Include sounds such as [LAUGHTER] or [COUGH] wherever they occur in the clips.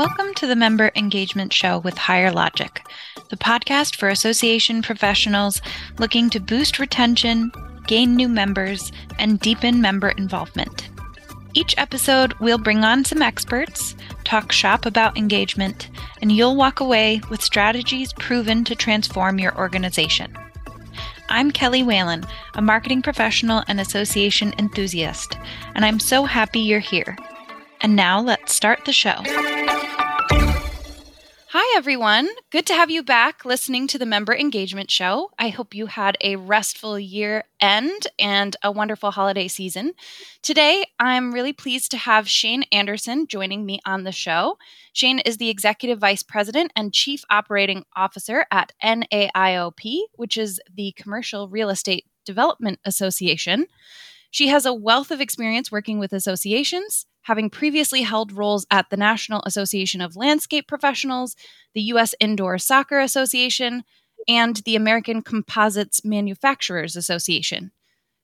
Welcome to the Member Engagement Show with Higher Logic, the podcast for association professionals looking to boost retention, gain new members, and deepen member involvement. Each episode, we'll bring on some experts, talk shop about engagement, and you'll walk away with strategies proven to transform your organization. I'm Kelly Whalen, a marketing professional and association enthusiast, and I'm so happy you're here. And now let's start the show. Hi, everyone. Good to have you back listening to the Member Engagement Show. I hope you had a restful year end and a wonderful holiday season. Today, I'm really pleased to have Shaine Anderson joining me on the show. Shaine is the Executive Vice President and Chief Operating Officer at NAIOP, which is the Commercial Real Estate Development Association. She has a wealth of experience working with associations, having previously held roles at the National Association of Landscape Professionals, the U.S. Indoor Soccer Association, and the American Composites Manufacturers Association.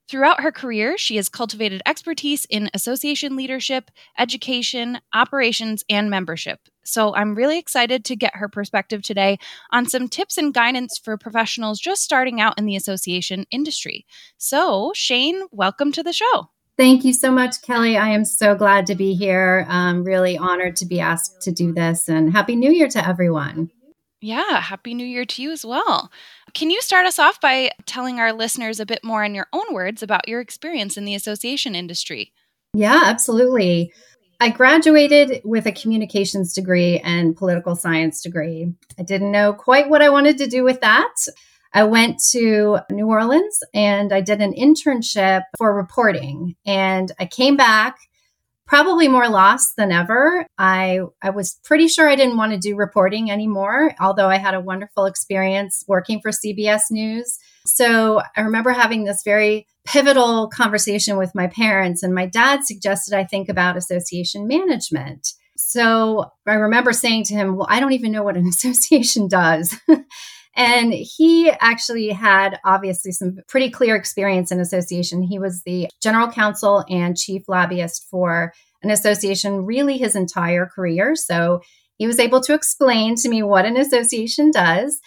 Throughout her career, she has cultivated expertise in association leadership, education, operations, and membership. So I'm really excited to get her perspective today on some tips and guidance for professionals just starting out in the association industry. So, Shaine, welcome to the show. Thank you so much, Kelly. I am so glad to be here. I'm really honored to be asked to do this, and Happy New Year to everyone. Yeah, Happy New Year to you as well. Can you start us off by telling our listeners a bit more in your own words about your experience in the association industry? Yeah, absolutely. I graduated with a communications degree and political science degree. I didn't know quite what I wanted to do with that. I went to New Orleans and I did an internship for reporting. And I came back probably more lost than ever. I I was pretty sure I didn't want to do reporting anymore, although I had a wonderful experience working for CBS News. So I remember having this very pivotal conversation with my parents and my dad suggested I think about association management. So I remember saying to him, "Well, I don't even know what an [LAUGHS] association does." And he actually had obviously some pretty clear experience in association. He was the general counsel and chief lobbyist for an association really his entire career. So he was able to explain to me what an association does.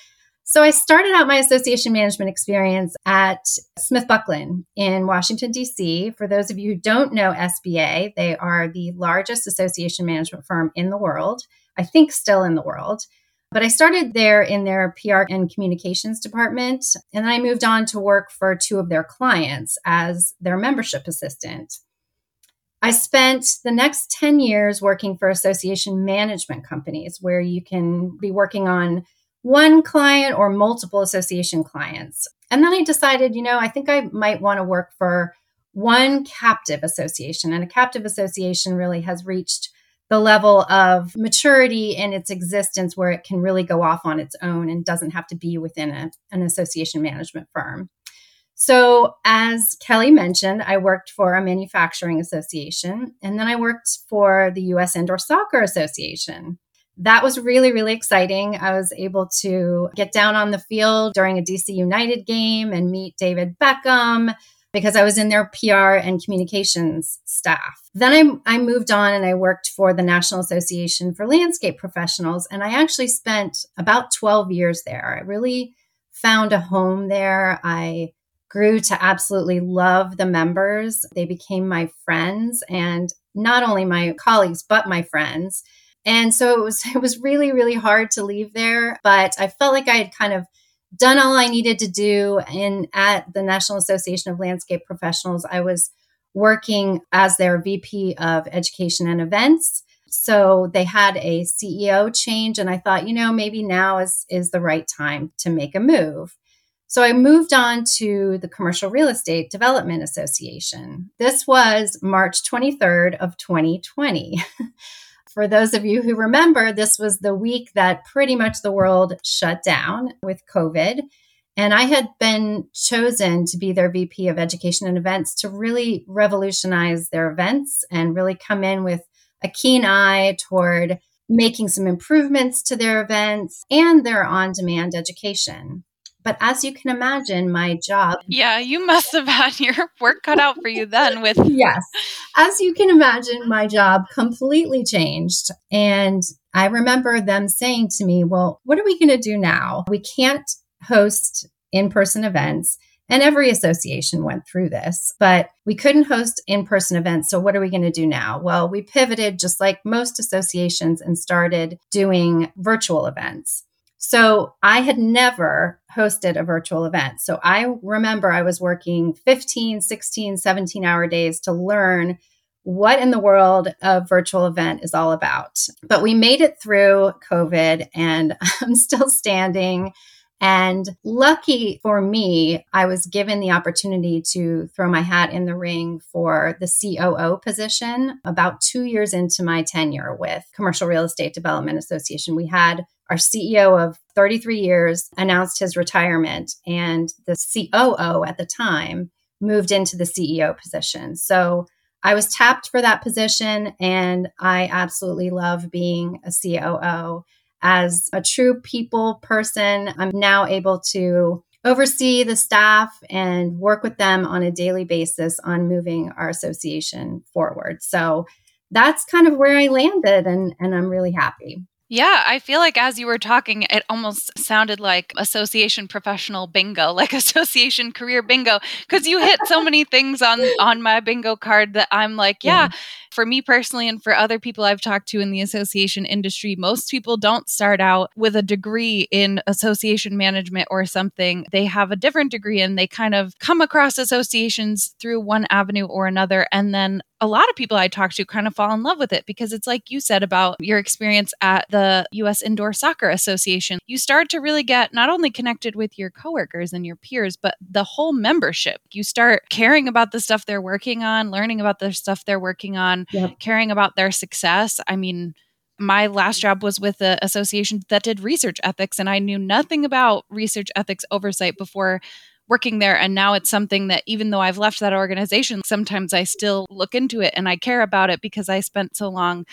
So I started out my association management experience at SmithBucklin in Washington, D.C. For those of you who don't know SBA, they are the largest association management firm in the world, I think still in the world. But I started there in their PR and communications department. And then I moved on to work for two of their clients as their membership assistant. I spent the next 10 years working for association management companies where you can be working on one client or multiple association clients. And then I decided, you know, I think I might want to work for one captive association. And a captive association really has reached the level of maturity in its existence where it can really go off on its own and doesn't have to be within a, an association management firm. So, as Kelly mentioned, I worked for a manufacturing association and then I worked for the US Indoor Soccer Association. That was really, really exciting. I was able to get down on the field during a DC United game and meet David Beckham because I was in their PR and communications staff. Then I, I moved on and I worked for the National Association for Landscape Professionals. And I actually spent about 12 years there. I really found a home there. I grew to absolutely love the members. They became my friends and not only my colleagues, but my friends. And so it was [LAUGHS] it was really really hard to leave there, but I felt like I had kind of done all I needed to do. And at the National Association of Landscape Professionals, I was working as their VP of Education and Events. So they had a CEO change, and I thought, you know, maybe now is is the right time to make a move. So I moved on to the Commercial Real Estate Development Association. This was March 23rd of 2020. [LAUGHS] For those of you who remember, this was the week that pretty much the world shut down with COVID. And I had been chosen to be their VP of Education and Events to really revolutionize their events and really come in with a keen eye toward making some improvements to their events and their on demand education. But as you can imagine, my job. Yeah, you must have had your work cut out for you then with. [LAUGHS] yes, as you can imagine, my job completely changed. And I remember them saying to me, Well, what are we going to do now? We can't host in person events. And every association went through this, but we couldn't host in person events. So, what are we going to do now? Well, we pivoted just like most associations and started doing virtual events. So, I had never hosted a virtual event. So, I remember I was working 15, 16, 17 hour days to learn what in the world a virtual event is all about. But we made it through COVID and [LAUGHS] I'm still standing. And lucky for me, I was given the opportunity to throw my hat in the ring for the COO position about two years into my tenure with Commercial Real Estate Development Association. We had our CEO of 33 years announced his retirement, and the COO at the time moved into the CEO position. So I was tapped for that position, and I absolutely love being a COO. As a true people person, I'm now able to oversee the staff and work with them on a daily basis on moving our association forward. So that's kind of where I landed, and, and I'm really happy. Yeah, I feel like as you were talking, it almost sounded like association professional bingo, [LAUGHS] like association career bingo, because you hit so many things on on my bingo card that I'm like, yeah, yeah, for me personally and for other people I've talked to in the association industry, most people don't start out with a degree in association management or something. They have a different degree and they kind of come across associations through one avenue or another. And then a lot of people I talk to kind of fall in love with it because it's like you said about your experience at the US Indoor Soccer Association. You start to really get not only connected with your coworkers and your peers, but the whole membership. You start caring about the stuff they're working on, learning about the stuff they're working on, yep. caring about their success. I mean, my last job was with an association that did research ethics, and I knew nothing about research ethics oversight before working there. And now it's something that, even though I've left that organization, sometimes I still look into it and I care about it because I spent so long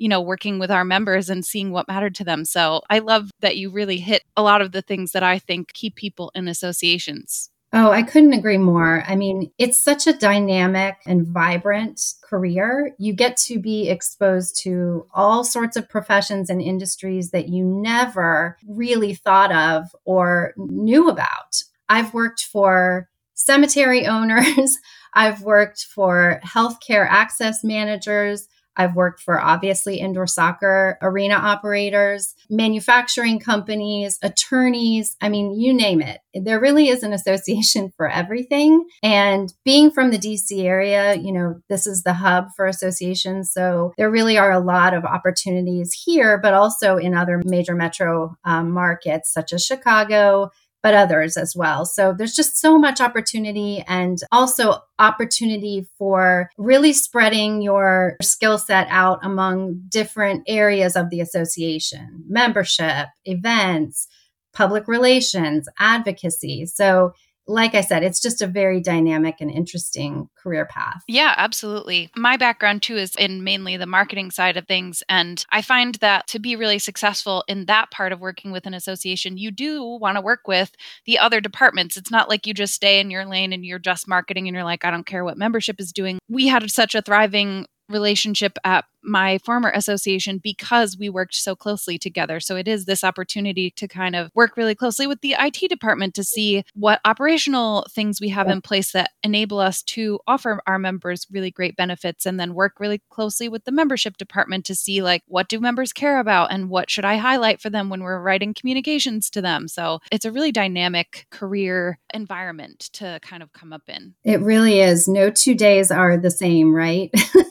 you know, working with our members and seeing what mattered to them. So I love that you really hit a lot of the things that I think keep people in associations. Oh, I couldn't agree more. I mean, it's such a dynamic and vibrant career. You get to be exposed to all sorts of professions and industries that you never really thought of or knew about. I've worked for cemetery owners, [LAUGHS] I've worked for healthcare access managers, I've worked for obviously indoor soccer arena operators, manufacturing companies, attorneys. I mean, you name it. There really is an [LAUGHS] association for everything. And being from the DC area, you know, this is the hub for associations. So there really are a lot of opportunities here, but also in other major metro um, markets such as Chicago, but others as well. So there's just so much opportunity and also opportunity for really spreading your skill set out among different areas of the association, membership, events, public relations, advocacy. So like I said, it's just a very dynamic and interesting career path. Yeah, absolutely. My background too is in mainly the marketing side of things. And I find that to be really successful in that part of working with an association, you do want to work with the other departments. It's not like you just stay in your lane and you're just marketing and you're like, I don't care what membership is doing. We had such a thriving relationship at my former association because we worked so closely together. So it is this opportunity to kind of work really closely with the IT department to see what operational things we have in place that enable us to offer our members really great benefits and then work really closely with the membership department to see like what do members care about and what should I highlight for them when we're writing communications to them. So it's a really dynamic career environment to kind of come up in. It really is. No two days are the same, right? [LAUGHS]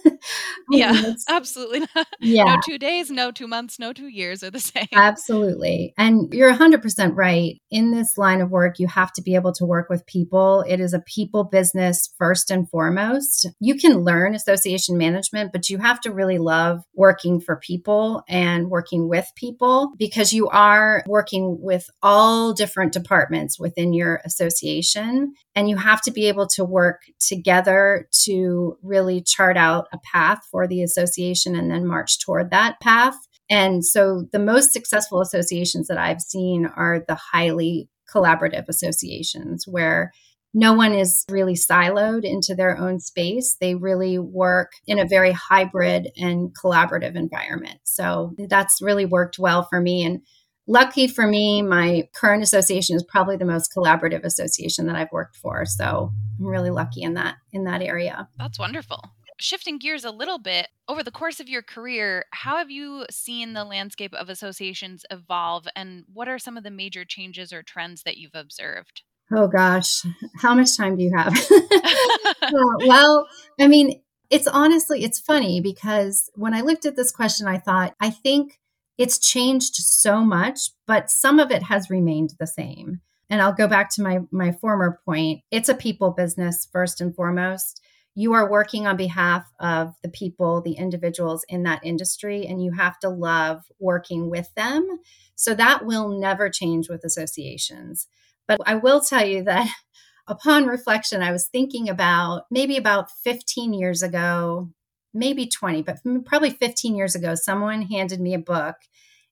yeah, [LAUGHS] absolutely not. Yeah. No two days, no two months, no two years are the [LAUGHS] same. Absolutely. And you're 100% right. In this line of work, you have to be able to work with people. It is a people business first and foremost. You can learn association management, but you have to really love working for people and working with people because you are working with all different departments within your association. And you have to be able to work together to really chart out a path for the association and then march toward that path. And so the most successful associations that I've seen are the highly collaborative associations where no one is really siloed into their own space. They really work in a very hybrid and collaborative environment. So that's really worked well for me. And lucky for me, my current association is probably the most collaborative association that I've worked for. So I'm really lucky in that in that area. That's wonderful. Shifting gears a little bit, over the course of your career, how have you seen the landscape of associations evolve and what are some of the major changes or trends that you've observed? Oh gosh, how much time do you have? [LAUGHS] [LAUGHS] well, I mean, it's honestly it's funny because when I looked at this question I thought I think it's changed so much, but some of it has remained the same. And I'll go back to my my former point. It's a people business first and foremost. You are working on behalf of the people, the individuals in that industry, and you have to love working with them. So that will never change with associations. But I will tell you that [LAUGHS] upon reflection, I was thinking about maybe about 15 years ago, maybe 20, but probably 15 years ago, someone handed me a book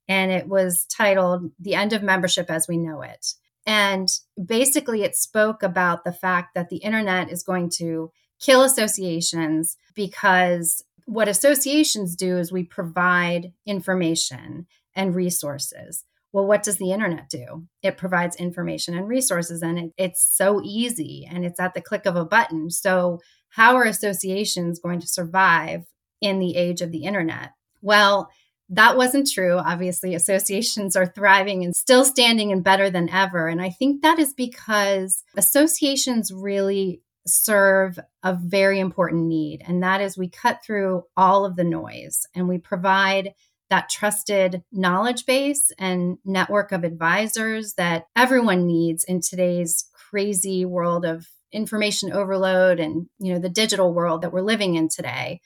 and it was titled The End of Membership as We Know It. And basically, it spoke about the fact that the internet is going to kill associations because what associations do is we provide information and resources. Well, what does the internet do? It provides information and resources, and it, it's so easy and it's at the click of a button. So, how are associations going to survive in the age of the internet? Well, that wasn't true. Obviously, [LAUGHS] associations are thriving and still standing and better than ever. And I think that is because associations really serve a very important need. And that is we cut through all of the noise and we provide that trusted knowledge base and network of advisors that everyone needs in today's crazy world of information overload and you know the digital world that we're living in today.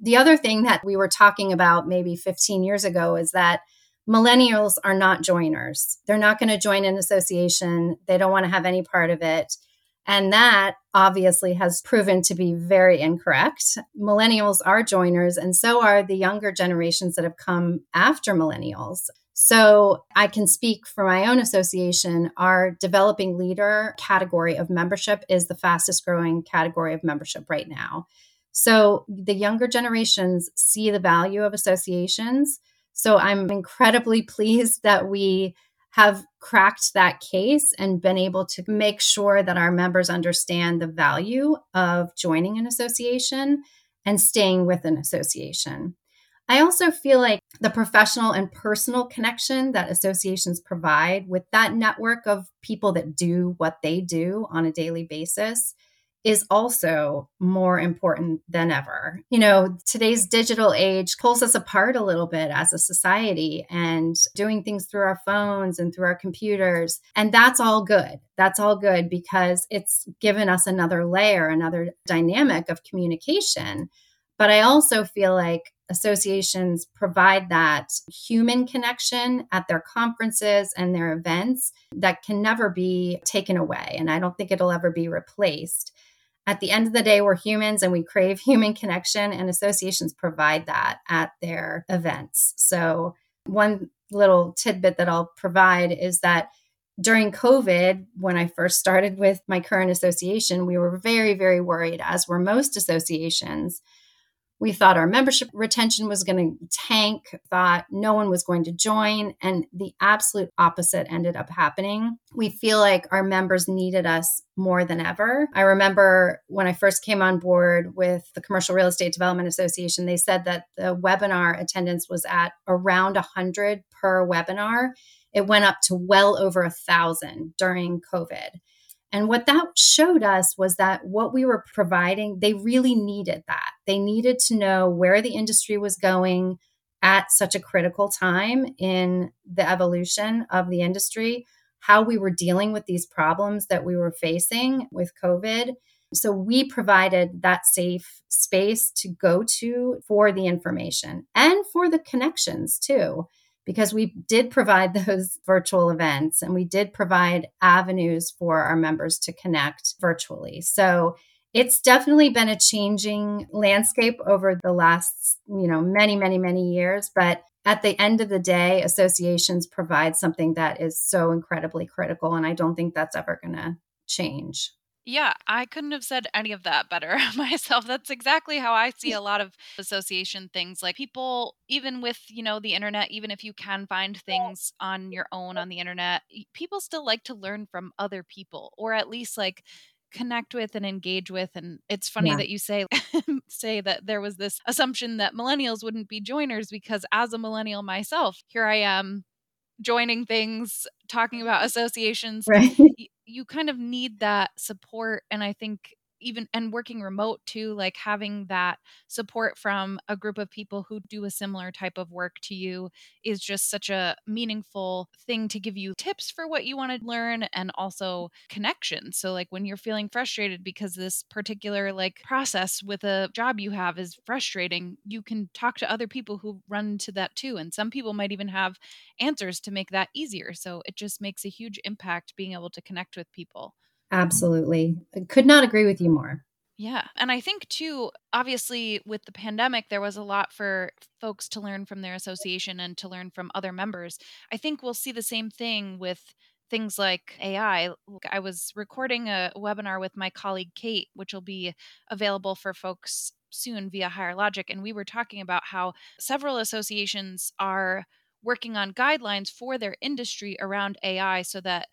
The other thing that we were talking about maybe 15 years ago is that millennials are not joiners. They're not going to join an association. They don't want to have any part of it and that obviously has proven to be very incorrect. Millennials are joiners, and so are the younger generations that have come after millennials. So I can speak for my own association. Our developing leader category of membership is the fastest growing category of membership right now. So the younger generations see the value of associations. So I'm incredibly [LAUGHS] pleased that we have cracked that case and been able to make sure that our members understand the value of joining an association and staying with an association. I also feel like the professional and personal connection that associations provide with that network of people that do what they do on a daily basis is also more important than ever. You know, today's digital age pulls us apart a little bit as a society and doing things through our phones and through our computers. And that's all good. That's all good because it's given us another layer, another dynamic of communication. But I also feel like associations provide that human connection at their conferences and their events that can never be taken away. And I don't think it'll ever be replaced at the end of the day, we're humans and we crave [LAUGHS] human connection, and associations provide that at their events. So, one little tidbit that I'll provide is that during COVID, when I first started with my current association, we were very, very worried, as were most associations, we thought our membership retention was going to tank, thought no one was going to join, and the absolute opposite ended up happening. We feel like our members needed us more than ever. I remember when I first came on board with the Commercial Real Estate Development Association, they said that the webinar attendance was at around 100 per webinar. It went up to well over a thousand during COVID. And what that showed us was that what we were providing, they really needed that. They needed to know where the industry was going at such a critical time in the evolution of the industry, how we were dealing with these problems that we were facing with COVID. So we provided that safe space to go to for the information and for the connections too because we did provide those [LAUGHS] virtual events and we did provide avenues for our members to connect virtually. So it's definitely been a changing landscape over the last, you know, many, many, many years. But at the end of the day, associations provide something that is so incredibly critical. And I don't think that's ever going to change. Yeah, I couldn't have said any of that better [LAUGHS] myself. That's exactly how I see a lot of association things. Like people, even with, you know, the internet, even if you can find things on your own on the internet, people still like to learn from other people or at least like connect with and engage with and it's funny yeah. that you say [LAUGHS] say that there was this assumption that millennials wouldn't be joiners because as a millennial myself here I am joining things, talking about mm. associations. Right. You, you kind of need that support. And I think even and working remote too like having that support from a group of people who do a similar type of work to you is just such a meaningful thing to give you tips for what you want to learn and also connection so like when you're feeling frustrated because this particular like process with a job you have is frustrating you can talk to other people who run into that too and some people might even have answers to make that easier. So it just makes a huge impact being able to connect with people Absolutely. I could not agree with you more. Yeah. And I think, too, obviously, with the pandemic, there was a lot for folks to learn from their association and to learn from other members. I think we'll see the same thing with things like AI. I was recording a webinar with my colleague Kate, which will be available for folks soon via Higher Logic. And we were talking about how several associations are working on guidelines for their industry around AI so that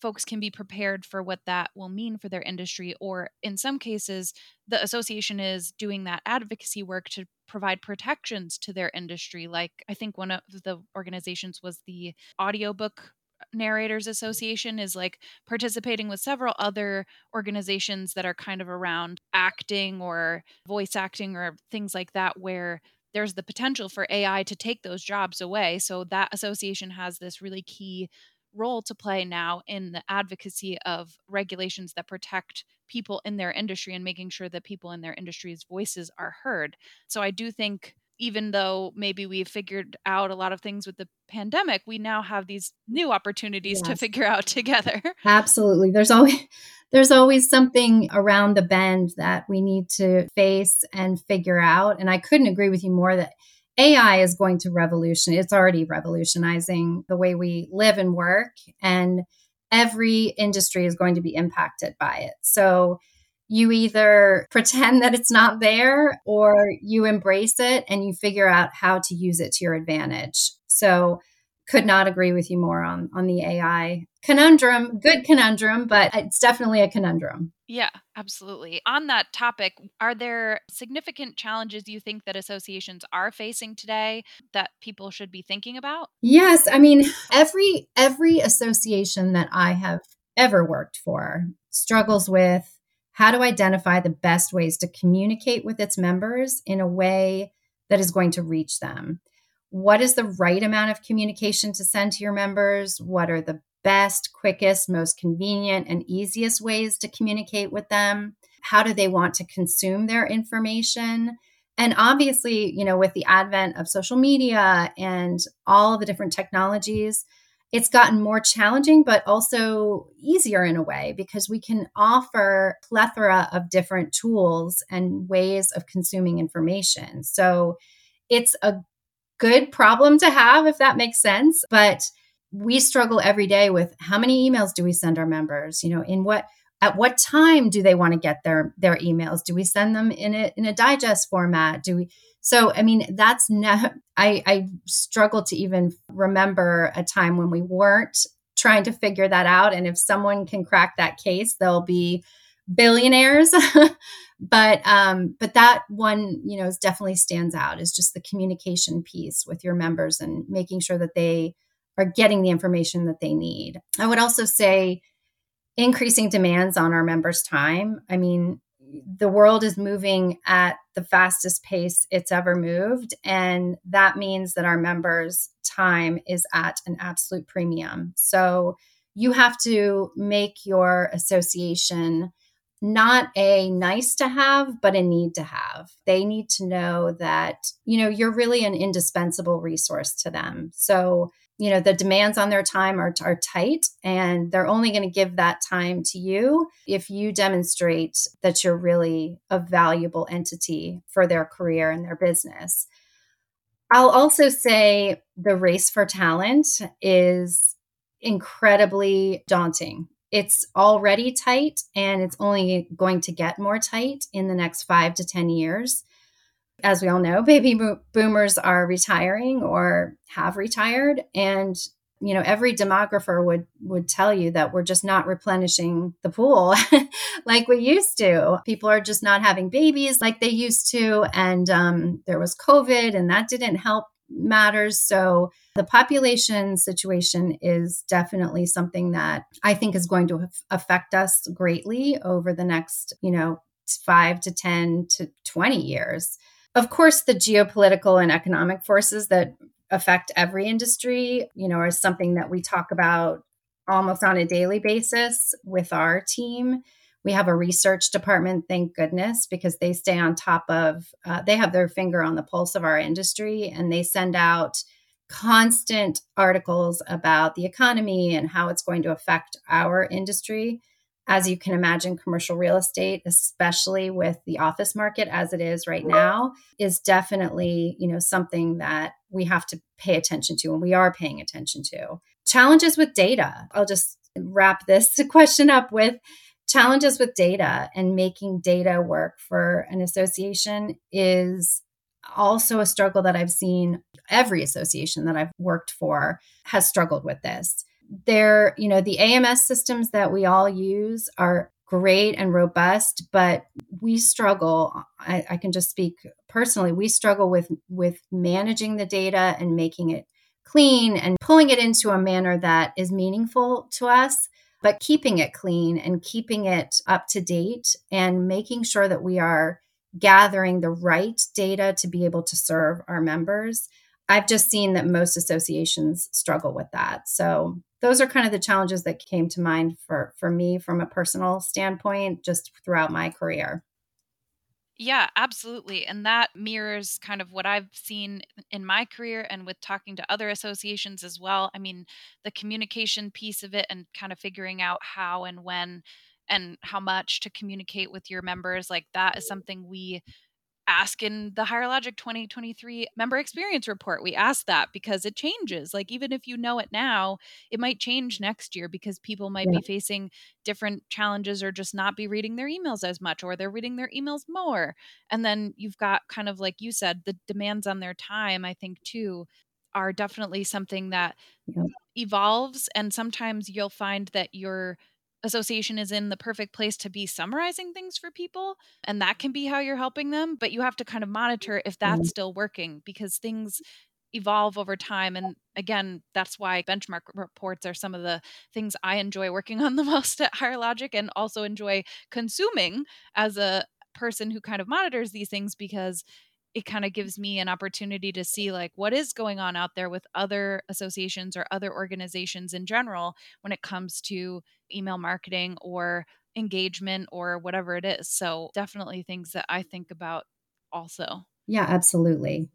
folks can be prepared for what that will mean for their industry or in some cases the association is doing that advocacy work to provide protections to their industry like i think one of the organizations was the audiobook narrators mm-hmm. association is like participating with several other organizations that are kind of around acting or voice acting or things like that where there's the potential for AI to take those jobs away. So that association has this really key role to play now in the advocacy of regulations that protect people in their industry and making sure that people in their industry's voices are heard. So I do think even though maybe we've figured out a lot of things with the pandemic, we now have these new opportunities yes. to figure out [LAUGHS] together. Absolutely. There's always [LAUGHS] there's always something around the bend that we need to face and figure out. And I couldn't agree with you more that AI is going to revolution. It's already revolutionizing the way we live and work, and every industry is going to be impacted by it. So you either [LAUGHS] pretend that it's not there or you embrace it and you figure out how to use it to your advantage. So could not agree with you more on on the AI conundrum. Good conundrum, but it's definitely a conundrum. Yeah, absolutely. On that topic, are there significant challenges you think that associations are facing today that people should be thinking about? Yes, I mean, every every association that I have ever worked for struggles with how to identify the best ways to communicate with its members in a way that is going to reach them what is the right amount of communication to send to your members? What are the best, quickest, most convenient, and easiest ways to communicate with them? How do they want to consume their information? And obviously, you know, with the advent of social media and all the different technologies, it's gotten more challenging, but also easier in a way because we can offer plethora of different tools and ways of consuming information. So it's a good problem to have, if that makes sense. But we struggle every day with how many emails do we send our members? You know, in what at what time do they want to get their their emails? Do we send them in a in a digest format? Do we so I mean that's ne- [LAUGHS] I I struggle to even remember a time when we weren't trying to figure that out and if someone can crack that case they'll be billionaires [LAUGHS] but um but that one you know definitely stands out is just the communication piece with your members and making sure that they are getting the information that they need. I would also say increasing demands on our members time. I mean the world is moving at the fastest pace it's ever moved and that means that our members time is at an absolute premium. So you have to make your association not a nice to have, but a need to have. They need to know that, you know, you're really an indispensable resource to them. So, you know, the demands on their time are, are tight, and they're only going to give that time to you if you demonstrate that you're really a valuable entity for their career and their business. I'll also say the race for talent is incredibly daunting it's already tight and it's only going to get more tight in the next five to 10 years. As we all know, [LAUGHS] baby boomers are retiring or have retired. And you know every demographer would would tell you that we're just not replenishing the pool [LAUGHS] like we used to people are just not having babies like they used to and um, there was covid and that didn't help matters so the population situation is definitely something that i think is going to affect us greatly over the next you know 5 to 10 to 20 years of course the geopolitical and economic forces that affect every industry, you know, is something that we talk about almost on a daily basis with our team. We have a research department, thank goodness, because they stay on top of, uh, they have their finger on the pulse of our industry and they send out constant articles about the economy and how it's going to affect our industry as you can imagine, commercial real estate, especially with the office market as it is right now, is definitely, you know, something that we have to pay attention to and we are paying attention to. Challenges with data. I'll just wrap this [LAUGHS] question up with challenges with data and making data work for an association is also a struggle that I've seen every association that I've worked for has struggled with this they're, you know, the AMS systems that we all use are great and robust, but we struggle. I, I can just speak personally. We struggle with with managing the data and making it clean and pulling it into a manner that is meaningful to us but keeping it clean and keeping it up to date and making sure that we are gathering the right data to be able to serve our members. I've just seen that most associations struggle with that. So those are kind of the challenges that came to mind for for me from a personal standpoint just throughout my career. Yeah, absolutely. And that mirrors kind of what I've seen in my career and with talking to other associations as well. I mean, the communication piece of it and kind of figuring out how and when and how much to communicate with your members, like that is something we ask in the Higher Logic 2023 member experience report. We ask that because it changes. Like, even if you know it now, it might change next year because people might yeah. be facing different challenges or just not be reading their emails as much or they're reading their emails more. And then you've got kind of like you said, the demands on their time, I think, too, are definitely something that yeah. evolves. And sometimes you'll find that you're association is in the perfect place to be summarizing things for people and that can be how you're helping them but you have to kind of monitor if that's mm-hmm. still working because things evolve over time and again that's why benchmark reports are some of the things i enjoy working on the [LAUGHS] most at higher logic and also enjoy consuming as a person who kind of monitors these things because it kind of gives me an opportunity to see like what is going on out there with other associations or other organizations in general when it comes to email marketing or engagement or whatever it is. So, definitely things that I think about also. Yeah, absolutely.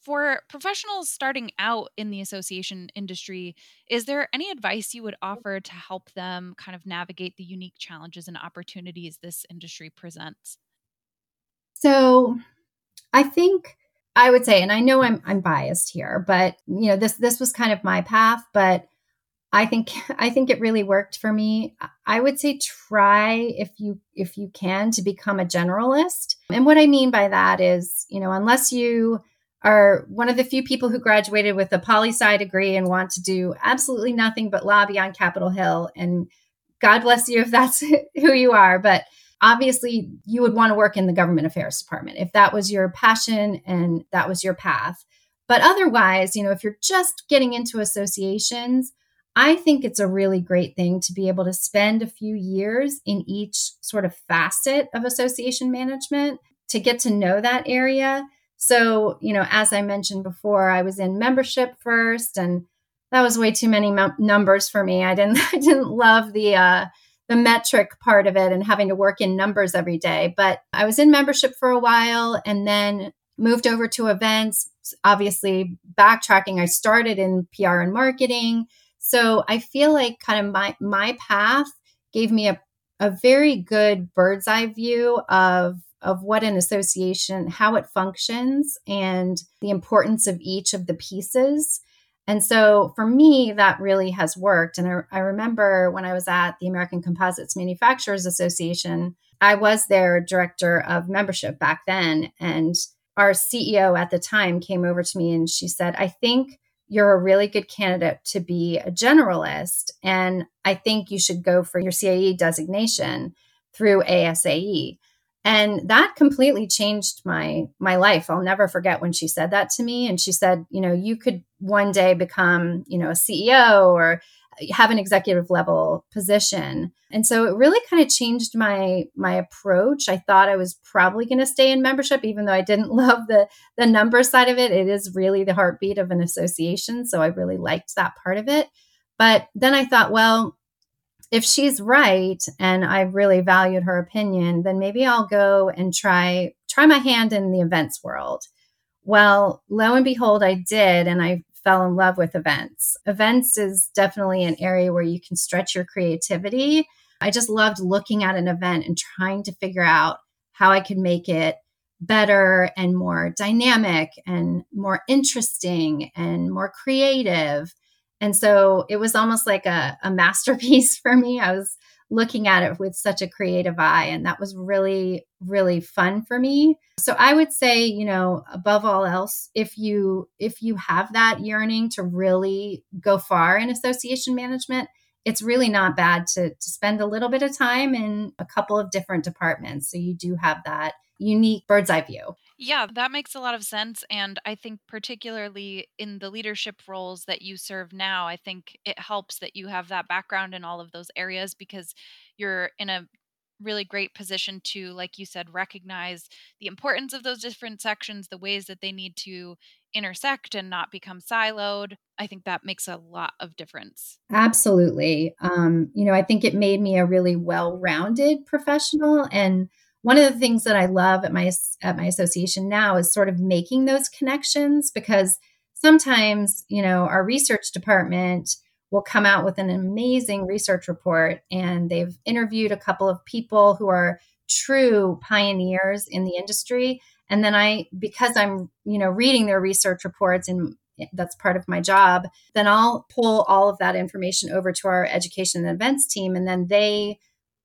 For professionals starting out in the association industry, is there any advice you would offer to help them kind of navigate the unique challenges and opportunities this industry presents? So, I think I would say, and I know I'm I'm biased here, but you know, this this was kind of my path, but I think [LAUGHS] I think it really worked for me. I would say try if you if you can to become a generalist. And what I mean by that is, you know, unless you are one of the few people who graduated with a poli sci degree and want to do absolutely nothing but lobby on Capitol Hill and God bless you if that's [LAUGHS] who you are, but obviously you would want to work in the government affairs department if that was your passion and that was your path. But otherwise, you know, if you're just getting into associations, I think it's a really great thing to be able to spend a few years in each sort of facet of association management to get to know that area. So, you know, as I mentioned before, I was in membership first and that was way too many m- numbers for me. I didn't [LAUGHS] I didn't love the uh the metric part of it and having to work in numbers every day. But I was in membership for a while and then moved over to events. Obviously, backtracking, I started in PR and marketing. So I feel like kind of my my path gave me a, a very good bird's eye view of of what an association, how it functions, and the importance of each of the pieces. And so for me, that really has worked. And I, I, remember when I was at the American Composites Manufacturers Association, I was their director of membership back then. And our CEO at the time came over to me and she said, I think you're a really good candidate to be a generalist. And I think you should go for your CAE designation through ASAE. And that completely changed my my life. I'll never forget when she said that to me. And she said, you know, you could one day become, you know, a CEO or have an executive level position. And so it really kind of changed my my approach. I thought I was probably going to stay in membership even though I didn't [LAUGHS] love the the number side of it. It is really the heartbeat of an association, so I really liked that part of it. But then I thought, well, if she's right and I really valued her opinion, then maybe I'll go and try try my hand in the events world. Well, lo and behold, I did, and I fell in love with events. Events is definitely an area where you can stretch your creativity. I just loved looking at an event and trying to figure out how I could make it better and more dynamic and more interesting and more creative. And so it was almost like a, a masterpiece [LAUGHS] for me. I was looking at it with such a creative eye. And that was really, really fun for me. So I would say, you know, above all else, if you if you have that yearning to really go far in association management, it's really not bad to, to spend a little bit of time in a couple of different departments. So you do have that unique bird's eye view. Yeah, that makes a lot of sense. And I think, particularly in the leadership roles that you serve now, I think it helps that you have that background in all of those areas because you're in a really great position to, like you said, recognize the importance of those different sections, the ways that they need to intersect and not become siloed. I think that makes a lot of difference. Absolutely. Um, you know, I think it made me a really well rounded professional. And one of the things that I love at my at my association now is sort of making those connections because sometimes, you know, our research department will come out with an amazing research report and they've interviewed a couple of people who are true pioneers in the industry. And then I because I'm, you know, reading their research reports and that's part of my job, then I'll pull all of that information over to our education and events team and then they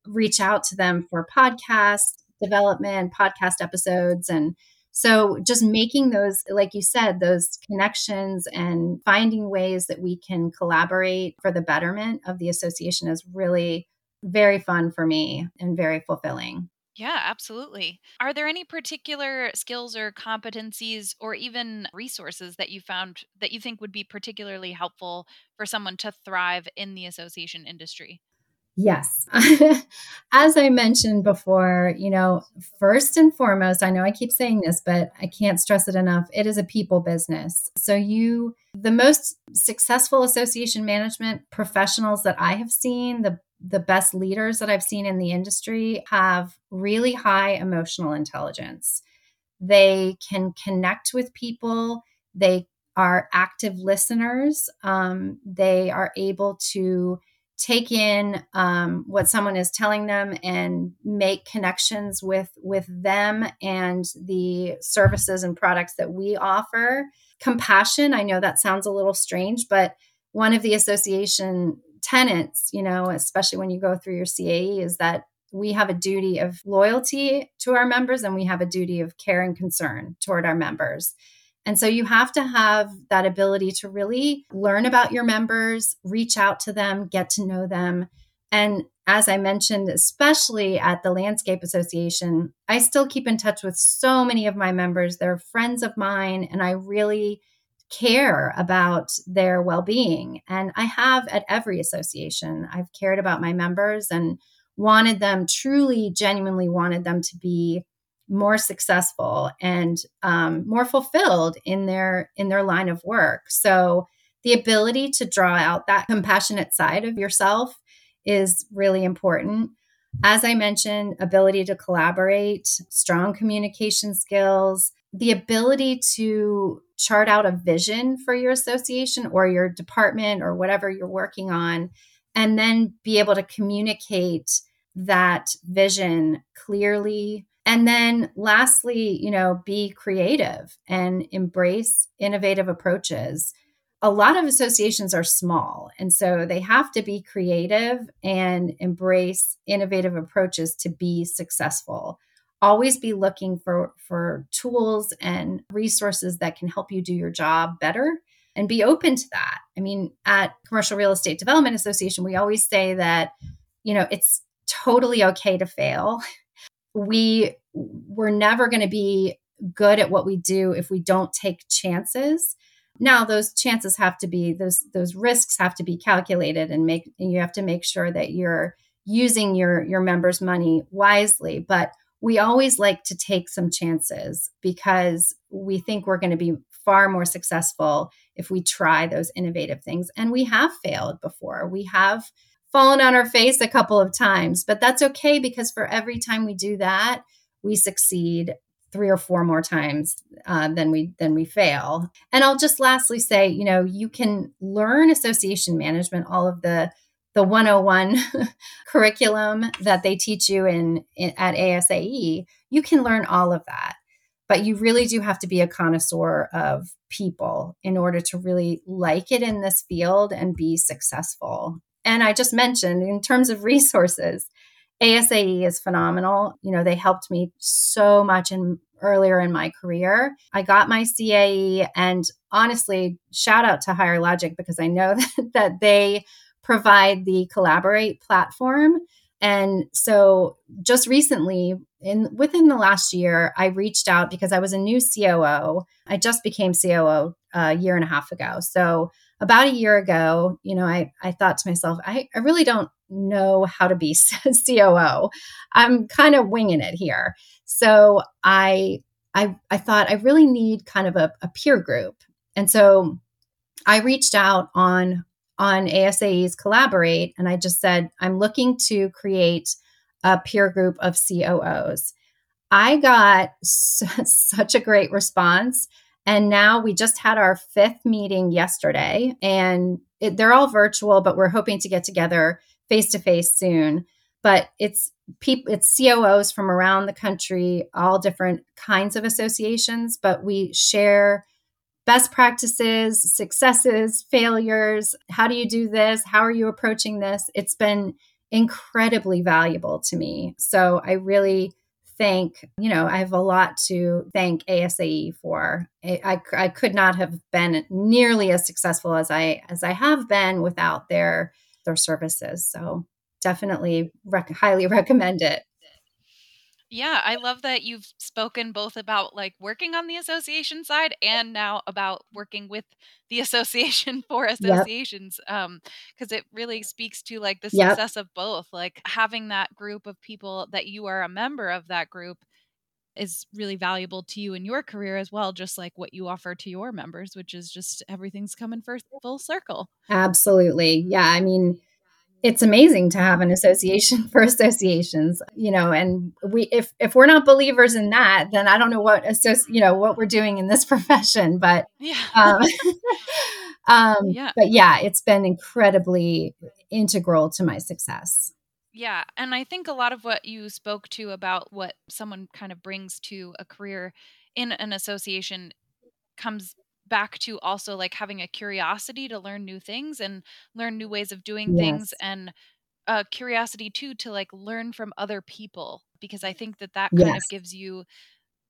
reach out to them for podcast development, podcast episodes. And so just making those, like you said, those connections and finding ways that we can collaborate for the betterment of the association is really very fun for me and very fulfilling. Yeah, absolutely. Are there any particular skills or competencies or even resources that you found that you think would be particularly helpful for someone to thrive in the association industry? Yes. [LAUGHS] As I mentioned before, you know, first and foremost, I know I keep saying this, but I can't stress it enough. It is a people business. So, you, the most successful association management professionals that I have seen, the the best leaders that I've seen in the industry have really high emotional intelligence. They can connect with people. They are active listeners. Um, they are able to take in um, what someone is telling them and make connections with with them and the services and products that we offer. Compassion i know that sounds a little strange but one of the association tenets you know especially when you go through your cae is that we have a duty of loyalty to our members and we have a duty of care and concern toward our members and so you have to have that ability to really learn about your members, reach out to them, get to know them. And as I mentioned, especially at the Landscape Association, I still keep in touch with so many of my members. They're friends of mine, and I really care about their well being. And I have at every association, I've cared about my members and wanted them, truly, genuinely wanted them to be more successful and um, more fulfilled in their in their line of work. So the ability to draw out that compassionate side of yourself is really important. As i mentioned ability to collaborate strong communication skills the ability to chart out a vision for your association or your department or whatever you're working on and then be able to communicate that vision clearly and then lastly, you know, be creative and embrace innovative approaches. a lot of associations are small. And so they have to be creative and embrace innovative approaches to be successful. Always be looking for, for tools and resources that can help you do your job better and be open to that. I mean, at Commercial Real Estate Development Association, we always say that, you know, it's totally okay to fail. [LAUGHS] We we're never going to be good at what we do if we don't take chances. Now those chances have to be those those risks have to be calculated and make and you have to make sure that you're using your your members money wisely but we always like to take some chances because we think we're going to be far more successful if we try those innovative things and we have failed before. We have fallen on our face a couple of times but that's okay because for every time we do that we succeed three or four more times uh, than we than we fail. And I'll just lastly say, you know, you can learn association management, all of the the 101 [LAUGHS] curriculum that they teach you in, in at ASAE. You can learn all of that, but you really do have to be a connoisseur of people in order to really like it in this field and be successful. And I just mentioned in terms of resources, ASAE is phenomenal. You know, they helped me so much in earlier in my career. I got my CAE and honestly, shout out to Higher Logic because I know that, [LAUGHS] that they provide the Collaborate platform. And so just recently, in within the last year, I reached out because I was a new COO. I just became COO uh, a year and a half ago. So about a year ago, you know, I, I thought to myself, I, I really don't know how to be [LAUGHS] COO. I'm kind of winging it here. So I I I thought I really need kind of a, a peer group. And so I reached out on on ASAE's Collaborate and I just said, I'm looking to create a peer group of COOs. I got [LAUGHS] such a great response. And now we just had our fifth meeting yesterday, and it, they're all virtual, but we're hoping to get together face to face soon. But it's people, it's COOs from around the country, all different kinds of associations, but we share best practices, successes, failures. How do you do this? How are you approaching this? It's been incredibly valuable to me. So I really thank, you know, I have a lot to thank ASAE for. I, I, could not have been nearly as successful as I as I have been without their their services. So definitely rec- highly [LAUGHS] recommend it. Yeah, I love that you've spoken both about like working on the association side and now about working with the [LAUGHS] association for associations yep. um because it really speaks to like the success yep. of both like having that group of people that you are a member of that group is really valuable to you in your career as well just like what you offer to your members which is just everything's coming for full circle absolutely yeah i mean it's amazing to have an association [LAUGHS] for associations you know and we if if we're not believers in that then i don't know what associ- you know what we're doing in this [LAUGHS] profession but yeah um, [LAUGHS] um yeah. but yeah it's been incredibly integral to my success yeah. And I think a lot of what you spoke to about what someone kind of brings to a career in an association comes back to also like having a curiosity to learn new things and learn new ways of doing yes. things and a curiosity too to like learn from other people because I think that that kind yes. of gives you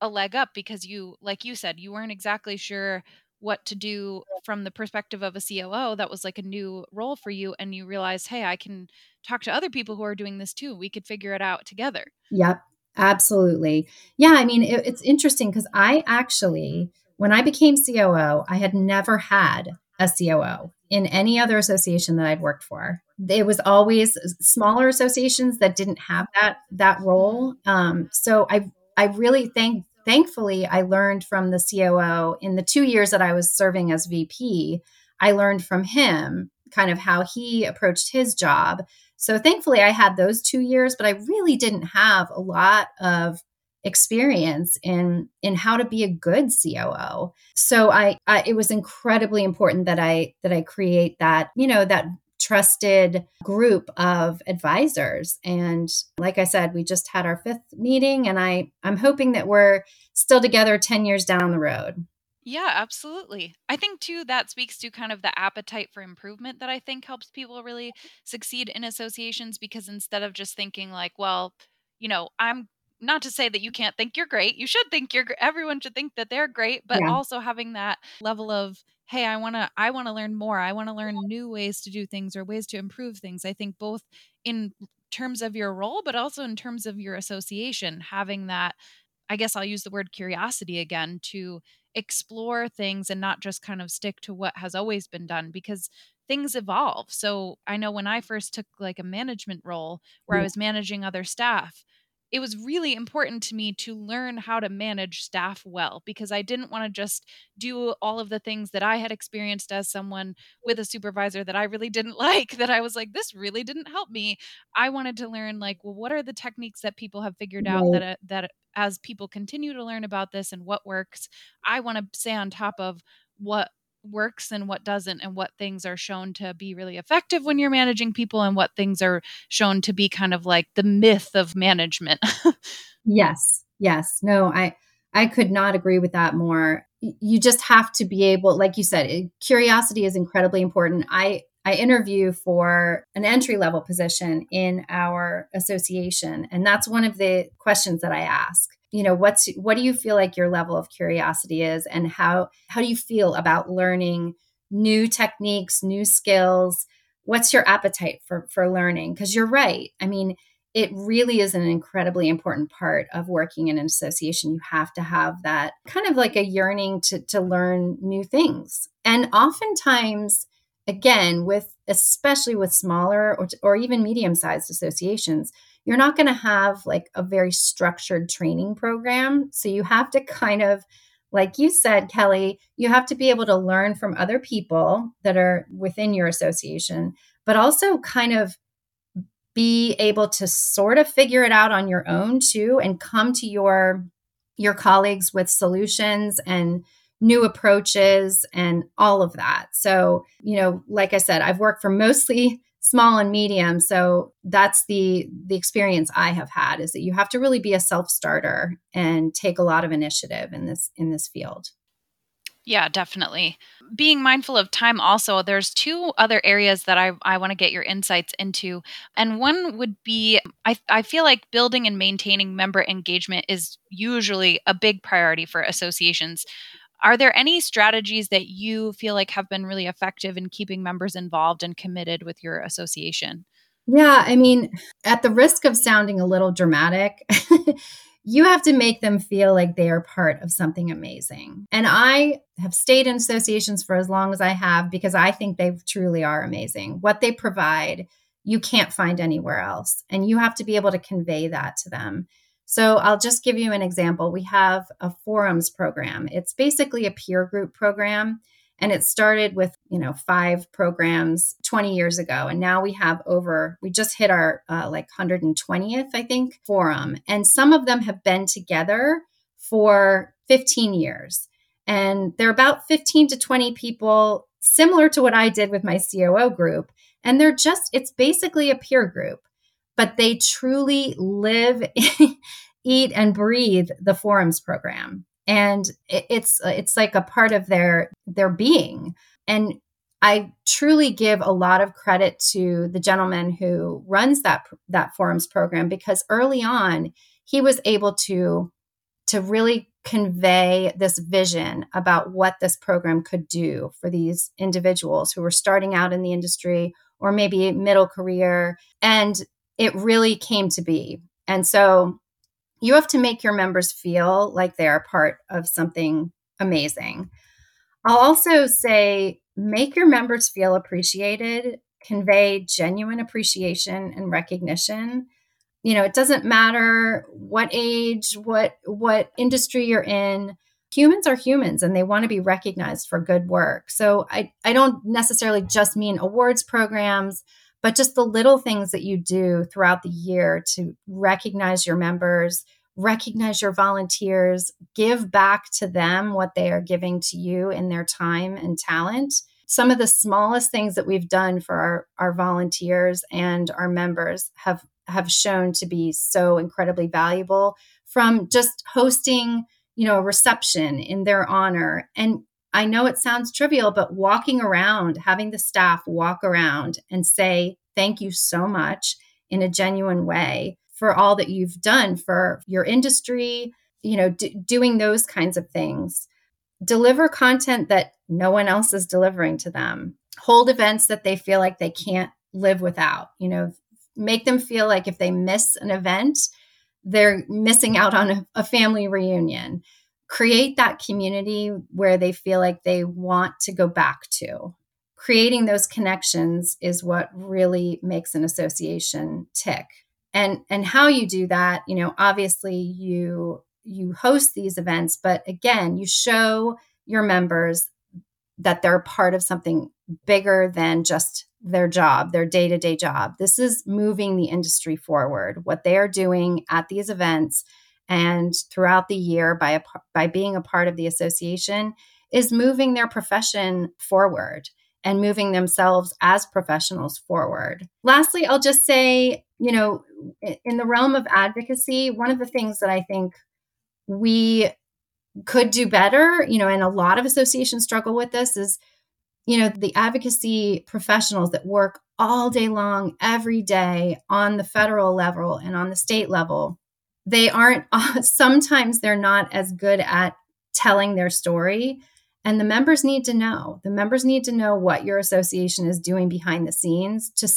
a leg up because you like you said you weren't exactly sure what to do from the perspective of a COO that was like a new role for you and you realized hey I can talk to other people who are doing this too we could figure it out together yep absolutely yeah I mean it, it's interesting because I actually when I became COO I had never had a COO in any other association that I'd worked for it was always smaller associations that didn't have that that role um, so I I really thank thankfully, I learned from the COO in the two years that I was serving as VP. I learned from him kind of how he approached his job. So thankfully, I had those two years, but I really didn't have a lot of experience in in how to be a good COO. So I, I it was incredibly important that I that I create that you know that trusted group of advisors and like i said we just had our fifth meeting and i i'm hoping that we're still together 10 years down the road Yeah, absolutely. I think too that speaks to kind of the appetite for improvement that I think helps people really succeed in associations because instead of just thinking like, well, you know, I'm not to say that you can't think you're great. You should think you're everyone should think that they're great, but Yeah. also having that level of hey, I want to I want to learn more. I want to learn new ways to do things or ways to improve things. I think both in terms of your role but also in terms of your association having that I guess I'll use the word curiosity again to explore things and not just kind of stick to what has always been done because things evolve. So I know when I first took like a management role where I was managing other staff, it was really important to me to learn how to manage staff well because I didn't want to just do all of the things that I had experienced as someone with a supervisor that I really didn't [LAUGHS] like that I was like this really didn't help me. I wanted to learn like well what are the techniques that people have figured out that uh, that as people continue to learn about this and what works, I want to stay on top of what works and what doesn't and what things are shown to be really effective when you're managing people and what things are shown to be kind of like the myth of management. [LAUGHS] Yes. Yes. No, I I could not agree with that more. You just have to be able, like you said, curiosity is incredibly important. I I interview for an entry level position in our association, and that's one of the questions that I ask. You know, what's what do you feel like your level of curiosity is, and how how do you feel about learning new techniques, new skills? What's your appetite for for learning? Because you're right. I mean, it really is an incredibly important part of working in an association. You have to have that kind of like a yearning to, to learn new things. And oftentimes, again, with especially with smaller or, or even medium sized associations, you're not going to have like a very structured training program. So you have to kind of, like you said, Kelly, you have to be able to learn from other people that are within your association, but also kind of be able to sort of figure it out on your own too and come to your your colleagues with solutions and new approaches and all of that. So, you know, like I said, I've worked for mostly small and medium, so that's the the experience I have had is that you have to really be a self-starter and take a lot of initiative in this in this field. Yeah, definitely. Being mindful of time also, there's two other areas that I, I want to get your insights into. And one would be I, I feel like building and maintaining member engagement is usually a big priority for associations. Are there any strategies that you feel like have been really effective in keeping members involved and committed with your association? Yeah, I mean, at the risk of sounding a little dramatic, [LAUGHS] you have to make them feel like they are part of something amazing. And I have stayed in associations for as long as I have because I think they truly are amazing. What they provide, you can't find anywhere else. And you have to be able to convey that to them. So I'll just give you an example. We have a forums program. It's basically a peer group program and it started with you know five programs 20 years ago and now we have over we just hit our uh, like 120th i think forum and some of them have been together for 15 years and they're about 15 to 20 people similar to what i did with my coo group and they're just it's basically a peer group but they truly live [LAUGHS] eat and breathe the forums program. And it's uh, it's like a part of their their being. And i truly give a lot of credit to the gentleman who runs that that forums program because early on he was able to to really convey this vision about what this program could do for these individuals who were starting out in the industry or maybe middle career. And it really came to be and so you have to make your members feel like they are part of something amazing. I'll also say make your members feel appreciated, convey genuine appreciation and recognition. You know, it doesn't matter what age, what what industry you're in. Humans are humans and they want to be recognized for good work. So I, I don't necessarily just mean awards programs, but just the little things that you do throughout the year to recognize your members, recognize your volunteers, give back to them what they are giving to you in their time and talent. Some of the smallest things that we've done for our, our volunteers and our members have have shown to be so incredibly valuable from just hosting you know, a reception in their honor. And I know it sounds trivial, but walking around, having the staff walk around and say, thank you so much in a genuine way for all that you've done for your industry, you know, d- doing those kinds of things. Deliver content that no one else is delivering to them. Hold events that they feel like they can't live without. You know, make them feel like if they miss an event, they're missing out on a, a family reunion. Create that community where they feel like they want to go back to. Creating those connections is what really makes an association tick. And and how you do that, you know, obviously you you host these events, but again, you show your members that they're part of something bigger than just their job, their day to day job. This is moving the industry forward. What they are doing at these events and throughout the year by, a, by being a part of the association is moving their profession forward and moving themselves as professionals forward. Lastly, I'll just say, you know, in the realm of advocacy, one of the things that I think we could do better, you know, and a lot of associations struggle with this is you know, the advocacy professionals that work all day long, every day on the federal level and on the state level, they aren't, [LAUGHS] sometimes they're not as good at telling their story. And the members need to know. The members need to know what your association is doing behind the scenes. To,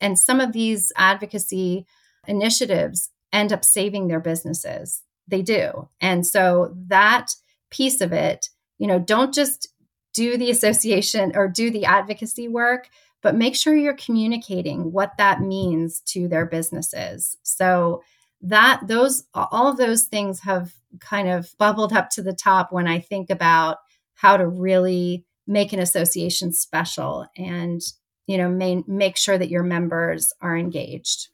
and some of these advocacy initiatives end up saving their businesses. They do. And so that piece of it, you know, don't just do the [LAUGHS] association or do the advocacy work, but make sure you're communicating what that means to their businesses. So that those all of those things have kind of bubbled up to the top when I think about how to really make an association special and you know may, make sure that your members are engaged.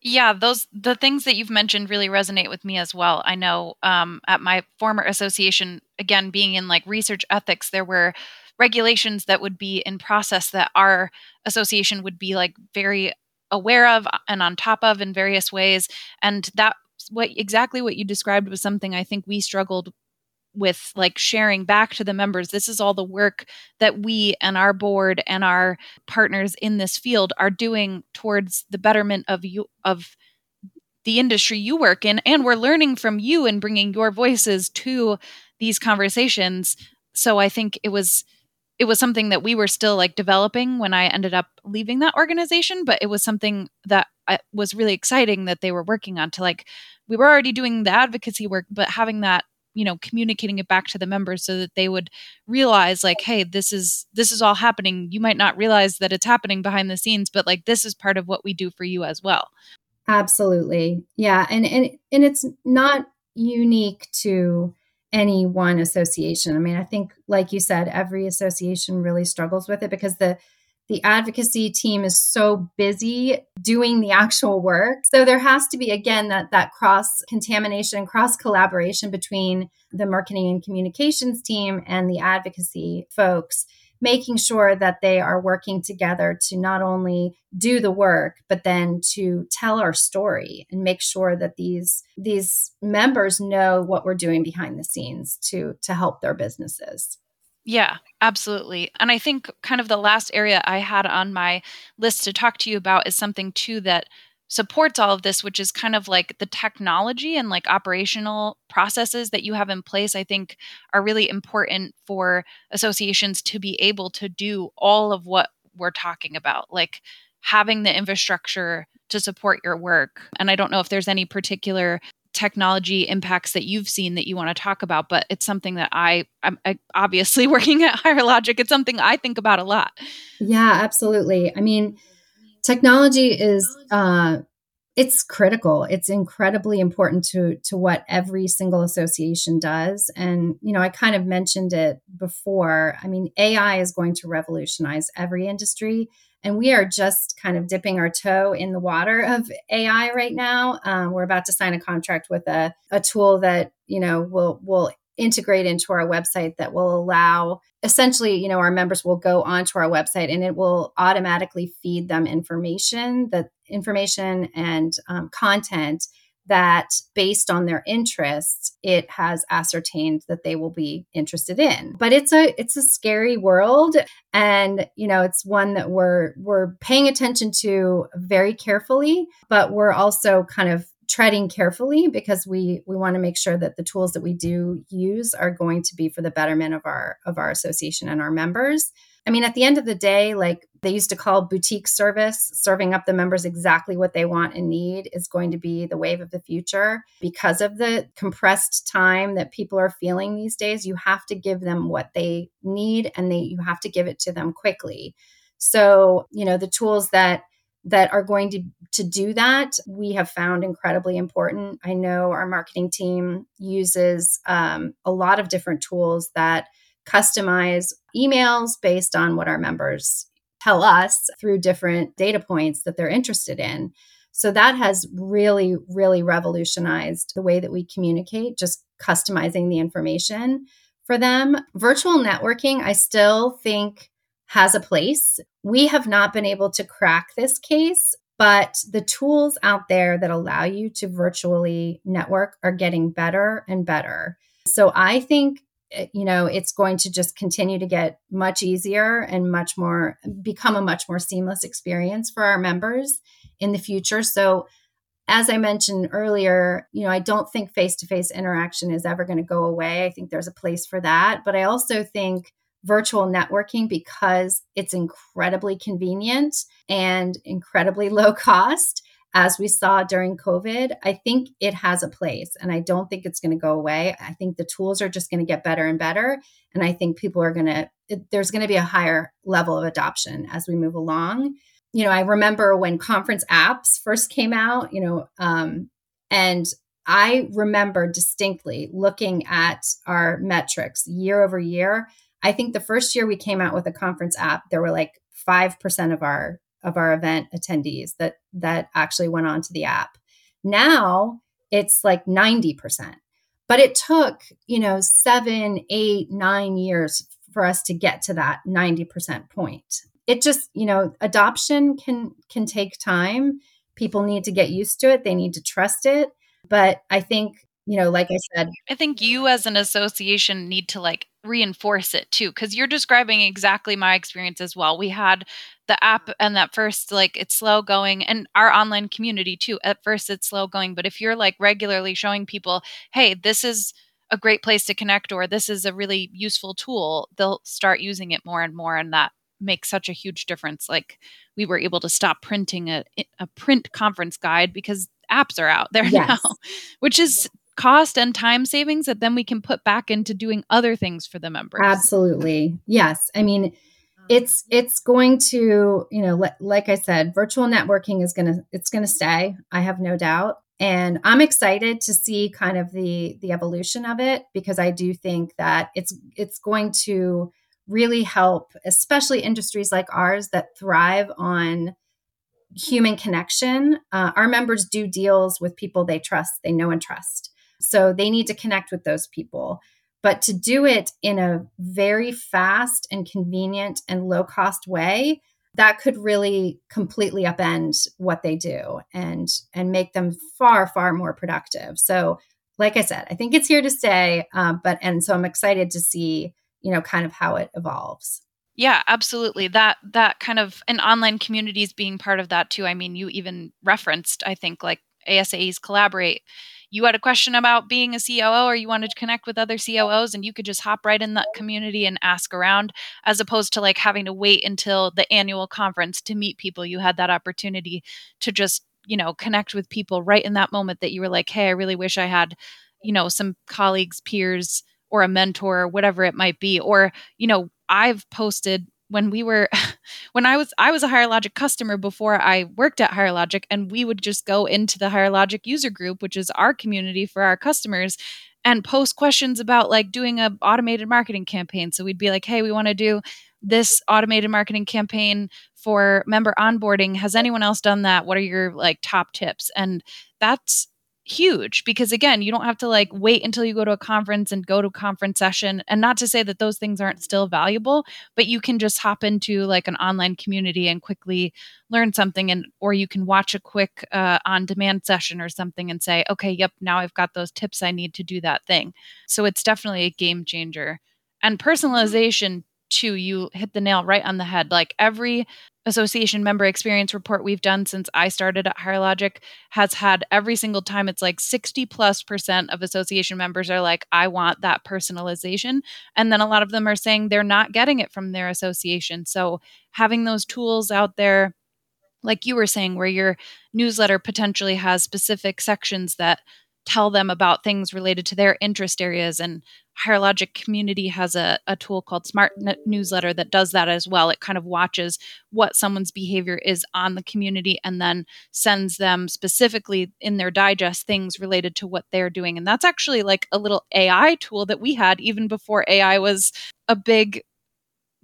Yeah those the things that you've mentioned really resonate with me as well. I know um, at my former association again being in like research ethics there were regulations that would be in process that our association would be like very aware of uh, and on top of in various ways. And that what exactly what you described was something i think we struggled with like sharing back to the members. This is all the work that we and our board and our partners in this field are doing towards the betterment of you of the industry you work in. And we're learning from you and bringing your voices to these conversations. So i think it was it was something that we were still like developing when i ended up leaving that organization but it was something that I, was really exciting that they were working on to like we were already doing the advocacy work but having that you know communicating it back to the members so that they would realize like hey this is this is all happening. You might not realize that it's happening behind the scenes but like this is part of what we do for you as well. Absolutely. Yeah and and and it's not unique to any one association i mean i think like you said every association really struggles with it because the the advocacy team is so busy doing the actual work. So there has to be again that that cross contamination, cross collaboration between the marketing and communications team and the advocacy folks making sure that they are working together to not only do the work but then to tell our story and make sure that these these members know what we're doing behind the scenes to to help their businesses yeah, absolutely. And I think kind of the last area I had on my list to talk to you about is something too that supports all of this, which is kind of like the technology and like operational processes that you have in place, I think are really important for associations to be able to do all of what we're talking about, like having the infrastructure to support your work. And I don't know if there's any particular technology impacts that you've seen that you want to talk about but it's something that i i'm I, obviously [LAUGHS] working at higher logic it's something i think about a lot yeah absolutely i mean technology is uh it's critical. It's incredibly important to to what every single association does. And you know i kind of mentioned it before. I mean ai is going to revolutionize every industry and we are just kind of dipping our toe in the water of AI right now. Um, we're about to sign a contract with a, a tool that you know will will integrate into our website that will allow essentially you know our members will go onto our website and it will automatically feed them information that information and um, content that based on their interests it has ascertained that they will be interested in. But it's a it's a scary world and you know it's one that we're we're paying attention to very carefully but we're also kind of treading carefully because we we want to make sure that the tools that we do use are going to be for the betterment of our of our association and our members I mean, at the end of the day, like they used to call boutique service, serving up the members exactly what they want and need is going to be the wave of the future. Because of the compressed time that people are feeling these days, you have to give them what they need and they you have to give it to them quickly. So, you know, the tools that that are going to to do that we have found incredibly important i know our marketing team uses um, a lot of different tools that customize emails based on what our members tell us through different data points that they're interested in. So that has really, really revolutionized the way that we communicate, just customizing the information for them. Virtual networking, I still think has a place. We have not been able to crack this case, but the tools out there that allow you to virtually network are getting better and better. So I think Eh, you know it's going to just continue to get much easier and much more become a much more seamless experience for our members in the future. So as i mentioned earlier you know i don't think face-to-face interaction is ever going to go away. I think there's a place for that. But i also think virtual networking because it's incredibly convenient and incredibly [LAUGHS] low cost as we saw during COVID, I think it has a place and I don't think it's going to go away. I think the tools are just going to get better and better. And I think people are going to, there's going to be a higher level of adoption as we move along. You know, I remember when conference apps first came out, you know, um, and I remember distinctly looking at our metrics year over year. I think the first year we came out with a conference app, there were like 5% of our of our event attendees that that actually went onto the app. Now it's like 90%. But it took, you know, seven, eight, nine years for us to get to that 90% point. It just, you know, adoption can can take time. People need to get used to it. They need to trust it. But I think you know, like I said, I think you as an association need to like reinforce it too, because you're describing exactly my experience as well. We had the app and that first, like, it's slow going, and our online community too. At first, it's slow going, but if you're like regularly showing people, hey, this is a great place to connect, or this is a really useful tool, they'll start using it more and more. And that makes such a huge difference. Like, we were able to stop printing a, a print conference guide because apps are out there [LAUGHS] yes. now, which is cost and time savings that then we can put back into doing other things for the members. Absolutely. Yes. I mean, it's it's going to, you know, like I said, virtual networking is going to it's going to stay. I have no doubt. And I'm excited to see kind of the the evolution of it because I do think that it's it's going to really help especially industries like ours that thrive on human connection. Uh, our members do deals with people they trust, they know and trust. So they need to connect with those people. But to do it in a very fast and convenient and low cost way, that could really completely upend what they do and and make them far far more productive. So, like I said, I think it's here to stay. Um, but and so I'm excited to see you know kind of how it evolves. Yeah, absolutely. That that kind of an online communities being part of that too. I mean, you even referenced, I think, like ASAE's collaborate you had a question about being a COO or you wanted to connect with other COOs and you could just hop right in that community and ask around as opposed to like having to wait until the annual conference to meet people. You had that opportunity to just, you know, connect with people right in that moment that you were like, "Hey, I really wish I had, you know, some colleagues, peers, or a mentor, or whatever it might be." Or, you know, I've posted when we were [LAUGHS] when I was I was a Higher Logic customer before I worked at Higher Logic and we would just go into the Higher Logic user group, which is our community for our customers and post questions about like doing a automated marketing campaign. So we'd be like, "Hey, we want to do this automated marketing campaign for member onboarding. Has anyone else done that? What are your like top tips?" And that's huge because again you don't have to like wait until you go to a conference and go to a conference session. And not to say that those things aren't still valuable but you can just hop into like an online community and quickly learn something and or you can watch a quick uh, on demand session or something and say okay yep now i've got those tips i need to do that thing. So it's definitely a game changer. And personalization too you hit the nail right on the head like every association member experience report we've done since I started at Higher Logic has had every single time it's like 60 plus percent of association members are like, I want that personalization. And then a lot of them are saying they're not getting it from their association. So having those tools out there, like you were saying, where your newsletter potentially has specific sections that tell them about things related to their interest areas and higher logic community has a, a tool called smart newsletter that does that as well. It kind of watches what someone's behavior is on the community and then sends them specifically in their digest things related to what they're doing. And that's actually like a little ai tool that we had even before ai was a big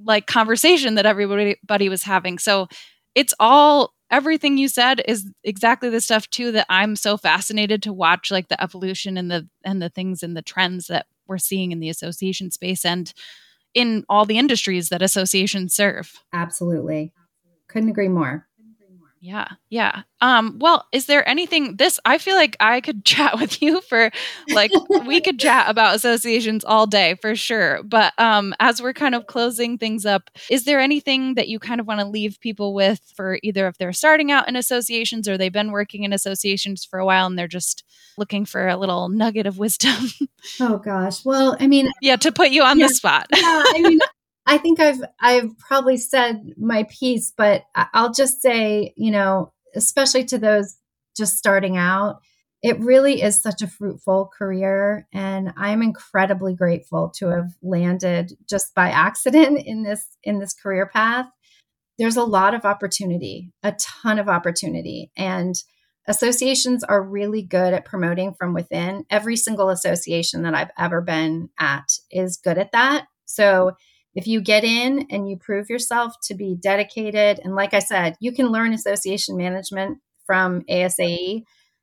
like conversation that everybody was having. So it's all everything you said is exactly the stuff too that I'm so fascinated to watch like the evolution and the and the things and the trends that we're seeing in the association space and in all the industries that associations serve. Absolutely. Couldn't agree more. Yeah. Yeah. Um, well, is there anything this I feel like I could [LAUGHS] chat with you for like we could chat about associations all day for sure. But um as we're kind of closing things up, is there anything that you kind of want to leave people with for either if they're starting out in associations or they've been working in associations for a while and they're just looking for a little nugget of wisdom? [LAUGHS] oh gosh. Well, I mean Yeah, to put you on yeah, the spot. yeah, I mean I think I've I've probably said my piece, but I'll just say, you know, especially to those just starting out, it really is such a fruitful career and I'm incredibly grateful to have landed just by accident [LAUGHS] in this in this career path. There's a lot of opportunity, a ton of opportunity and associations are really good at promoting from within. Every single association that I've ever been at is good at that. So if you get in and you prove yourself to be dedicated and like i said you can learn association management from ASAE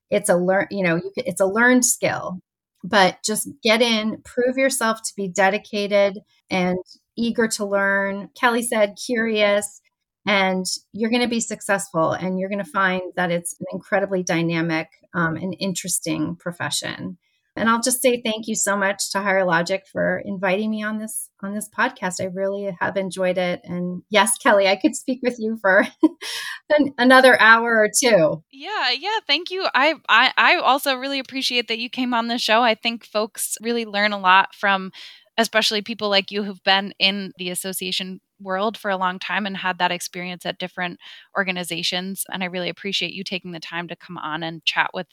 it's a learn you know you can, it's a learned skill but just get in prove yourself to be dedicated and eager to learn. Kelly said curious and you're going to be successful and you're going to find that it's an incredibly dynamic um, and interesting profession and I'll just say thank you so much to Higher Logic for inviting me on this on this podcast. I really have enjoyed it. And yes, Kelly, I could speak with you for [LAUGHS] another hour or two. Yeah, yeah. Thank you. I, I I also really appreciate that you came on the show. I think folks really learn a lot from especially people like you who've been in the association world for a long time and had that experience at different organizations. And I really appreciate you taking the time to come on and chat with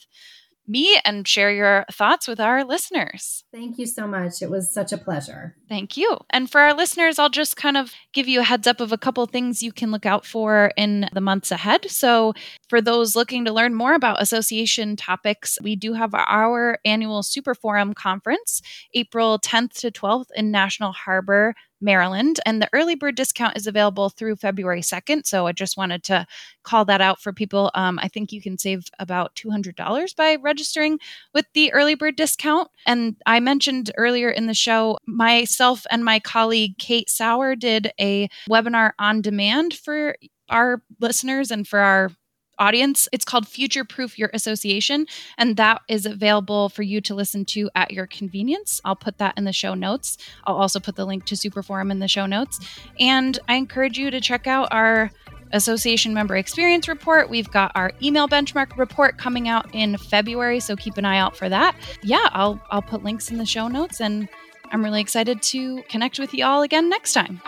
me and share your thoughts with our listeners. Thank you so much. It was such a pleasure. Thank you. And for our listeners, I'll just kind of give you a heads up of a couple things you can look out for in the months ahead. So, for those looking to learn more about association topics, we do have our annual Super Forum conference, April 10th to 12th in National Harbor, Maryland. And the early bird discount is available through February 2nd. So I just wanted to call that out for people. Um, I think you can save about $200 by registering with the early bird discount. And I mentioned earlier in the show, myself and my colleague Kate Sauer did a webinar on demand for our listeners and for our audience. It's called Future Proof Your Association, and that is available for you to listen to at your convenience. I'll put that in the show notes. I'll also put the link to Superforum in the show notes. And I encourage you to check out our association member experience report. We've got our email benchmark report coming out in February, so keep an eye out for that. Yeah, I'll I'll put links in the show notes and I'm really excited to connect with you all again next time.